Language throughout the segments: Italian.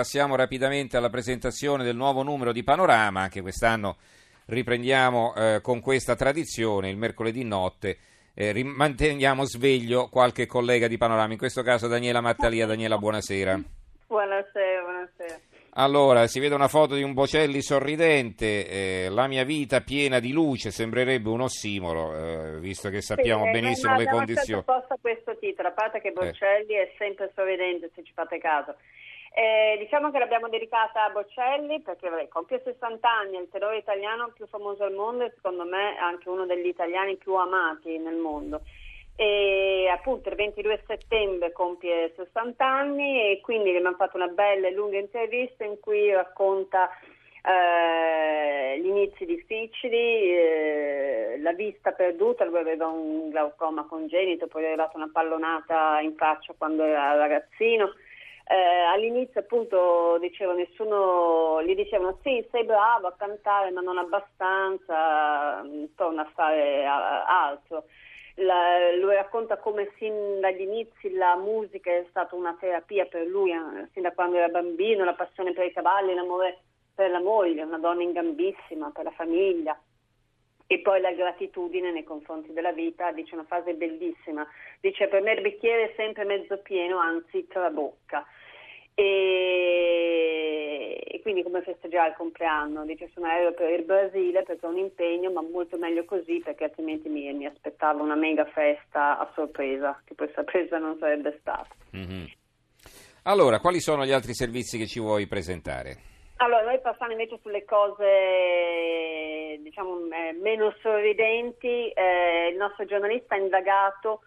Passiamo rapidamente alla presentazione del nuovo numero di Panorama, anche quest'anno riprendiamo eh, con questa tradizione, il mercoledì notte eh, manteniamo sveglio qualche collega di Panorama, in questo caso Daniela Mattalia. Daniela, buonasera. Buonasera, buonasera. Allora, si vede una foto di un Bocelli sorridente, eh, la mia vita piena di luce, sembrerebbe un ossimoro, eh, visto che sappiamo sì, benissimo le condizioni. Ma apposta questo titolo, a parte che Bocelli è sempre sorridente, se ci fate caso. Eh, diciamo che l'abbiamo dedicata a Bocelli perché vabbè, compie 60 anni, è il tenore italiano più famoso al mondo e secondo me anche uno degli italiani più amati nel mondo. E appunto il 22 settembre compie 60 anni e quindi gli abbiamo fatto una bella e lunga intervista in cui racconta eh, gli inizi difficili, eh, la vista perduta, lui aveva un glaucoma congenito, poi è arrivata una pallonata in faccia quando era ragazzino eh, all'inizio appunto dicevo, nessuno gli dicevano sì sei bravo a cantare ma non abbastanza, mm, torna a fare altro. La, lui racconta come sin dagli inizi la musica è stata una terapia per lui, eh, sin da quando era bambino, la passione per i cavalli, l'amore per la moglie, una donna ingambissima, per la famiglia e poi la gratitudine nei confronti della vita, dice una frase bellissima, dice per me il bicchiere è sempre mezzo pieno, anzi trabocca. E, e quindi come festeggiare il compleanno? Dice sono aereo per il Brasile perché è un impegno, ma molto meglio così perché altrimenti mi, mi aspettavo una mega festa a sorpresa, che poi sorpresa non sarebbe stata. Mm-hmm. Allora, quali sono gli altri servizi che ci vuoi presentare? Allora, noi passiamo invece sulle cose diciamo, eh, meno sorridenti. Eh, il nostro giornalista ha indagato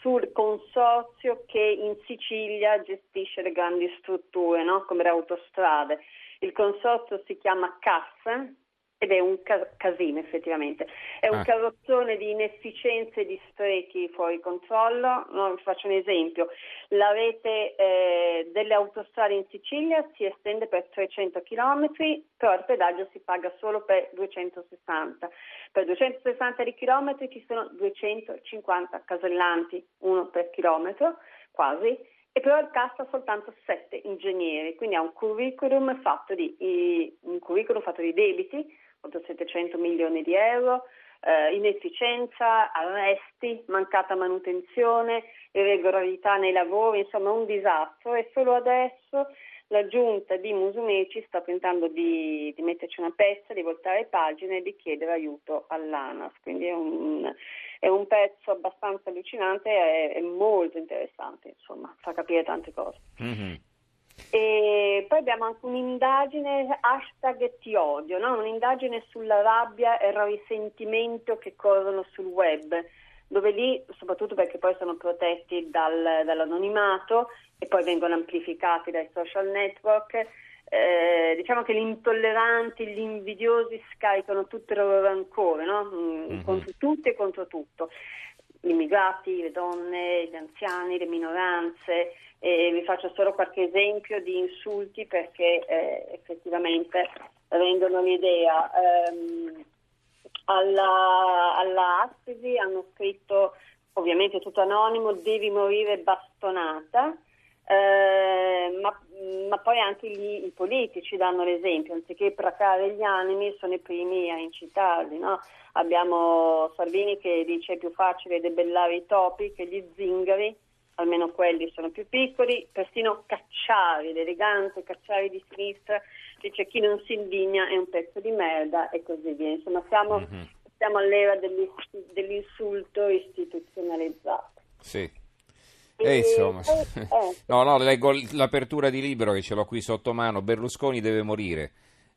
sul consorzio che in Sicilia gestisce le grandi strutture, no? come le autostrade. Il consorzio si chiama CAS, ed è un casino effettivamente, è un ah. carrozzone di inefficienze e di sprechi fuori controllo. No, faccio un esempio, la rete eh, delle autostrade in Sicilia si estende per 300 km, però il pedaggio si paga solo per 260. Per 260 di chilometri ci sono 250 casellanti, uno per chilometro quasi, e però il CAS ha soltanto sette ingegneri, quindi ha un curriculum fatto di, un curriculum fatto di debiti, oltre 700 milioni di euro, eh, inefficienza, arresti, mancata manutenzione, irregolarità nei lavori, insomma un disastro. E solo adesso la giunta di Musumeci sta tentando di, di metterci una pezza, di voltare pagine e di chiedere aiuto all'ANAS, quindi è un, è un pezzo abbastanza allucinante e molto interessante, insomma, fa capire tante cose. Mm-hmm. E poi abbiamo anche un'indagine hashtag ti odio, no? un'indagine sulla rabbia e il risentimento che corrono sul web, dove lì, soprattutto perché poi sono protetti dal, dall'anonimato e poi vengono amplificati dai social network, eh, diciamo che gli intolleranti, gli invidiosi scaricano tutte le loro rancore no? mm-hmm. contro tutti e contro tutto gli immigrati, le donne, gli anziani, le minoranze. E vi faccio solo qualche esempio di insulti perché eh, effettivamente rendono l'idea. Um, alla, alla Aspesi hanno scritto, ovviamente tutto anonimo, devi morire bastonata. Eh, ma, ma, poi anche gli, i politici danno l'esempio, anziché placare gli animi sono i primi a incitarli. No? Abbiamo Salvini che dice è più facile debellare i topi che gli zingari, almeno quelli sono più piccoli, persino Cacciari, l'elegante Cacciari di sinistra, dice chi non si indigna è un pezzo di merda e così via. Insomma siamo, mm-hmm. siamo all'era dell'insulto istituzionalizzato. Sì. Eh, insomma, eh, no, no, leggo l'apertura di libro che ce l'ho qui sotto mano. Berlusconi deve morire.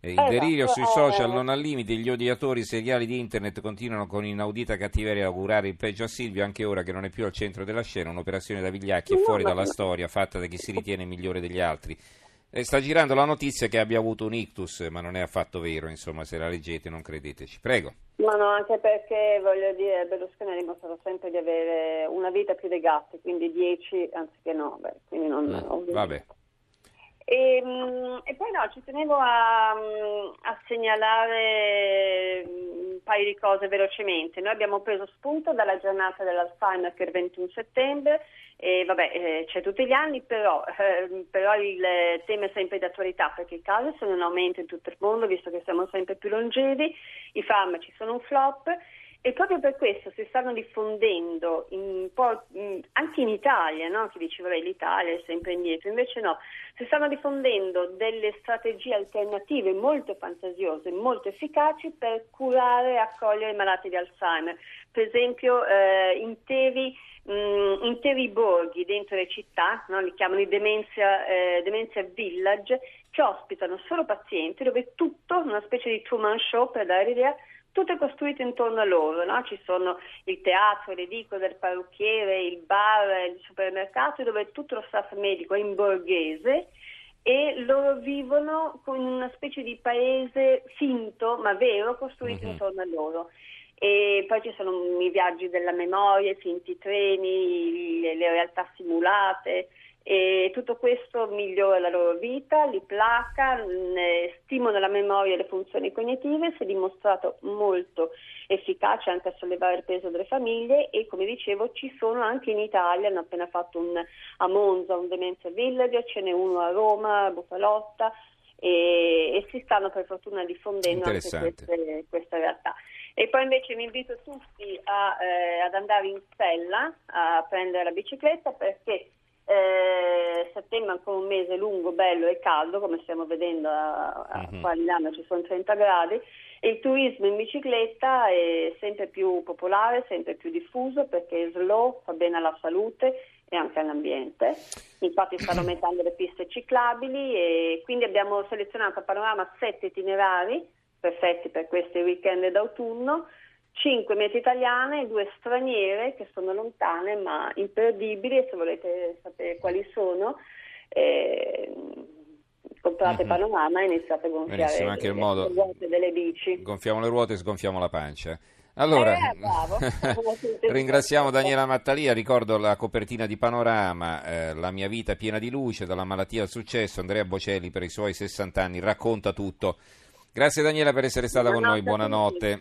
Il esatto, delirio sui social non ha limiti, gli odiatori seriali di internet continuano con inaudita cattiveria a augurare il peggio a Silvio anche ora che non è più al centro della scena, un'operazione da vigliacchi e fuori dalla storia fatta da chi si ritiene migliore degli altri. E sta girando la notizia che abbia avuto un ictus, ma non è affatto vero, insomma, se la leggete non credeteci. Prego. Ma no, anche perché voglio dire, Berlusconi ha dimostrato sempre di avere una vita più dei gatti, quindi 10 anziché 9, quindi non... Mm, vabbè. E, ehm, e, poi no, ci tenevo a, a segnalare mm, paio di cose velocemente. Noi abbiamo preso spunto dalla giornata dell'Alzheimer è il 21 settembre e vabbè, eh, c'è tutti gli anni, però, eh, però, il tema è sempre di attualità perché i casi sono in aumento in tutto il mondo, visto che siamo sempre più longevi, i farmaci sono un flop e proprio per questo si stanno diffondendo in anche in Italia, no? chi diceva l'Italia è sempre indietro, invece no, si stanno diffondendo delle strategie alternative molto fantasiose, molto efficaci per curare e accogliere i malati di Alzheimer. Per esempio eh, interi, mh, interi, borghi dentro le città, no? li chiamano i dementia, eh, dementia village, che ospitano solo pazienti dove tutto, una specie di Truman Show per dare l'idea, tutto è costruito intorno a loro, no? ci sono il teatro, l'edicola del parrucchiere, il bar, il supermercato dove tutto lo staff medico è in borghese e loro vivono con una specie di paese finto ma vero costruito mm-hmm. intorno a loro. E poi ci sono i viaggi della memoria, i finti treni, le, le realtà simulate e tutto questo migliora la loro vita, li placa, stimola la memoria e le funzioni cognitive, si è dimostrato molto efficace anche a sollevare il peso delle famiglie e come dicevo ci sono anche in Italia, hanno appena fatto un, a Monza un Demenza Village, ce n'è uno a Roma, a Bufalotta e, e si stanno per fortuna diffondendo anche queste, questa realtà. E poi invece vi invito tutti a, eh, ad andare in Stella a prendere la bicicletta perché eh, settembre è ancora un mese lungo, bello e caldo, come stiamo vedendo a, a, uh-huh. qua a Milano ci sono 30 gradi. E il turismo in bicicletta è sempre più popolare, sempre più diffuso perché è slow, fa bene alla salute e anche all'ambiente. Infatti stanno aumentando le piste ciclabili e quindi abbiamo selezionato a panorama sette itinerari perfetti per questi weekend d'autunno 5 mete italiane e 2 straniere che sono lontane ma imperdibili e se volete sapere quali sono eh, comprate mm-hmm. Panorama e iniziate a gonfiare Benissimo, anche le, il modo... le ruote delle bici. Gonfiamo le ruote e sgonfiamo la pancia. Allora, eh, ringraziamo Daniela Mattalia, ricordo la copertina di Panorama, eh, La mia vita piena di luce, dalla malattia al successo, Andrea Bocelli per i suoi 60 anni racconta tutto. Grazie Daniela per essere stata buonanotte con noi, buonanotte.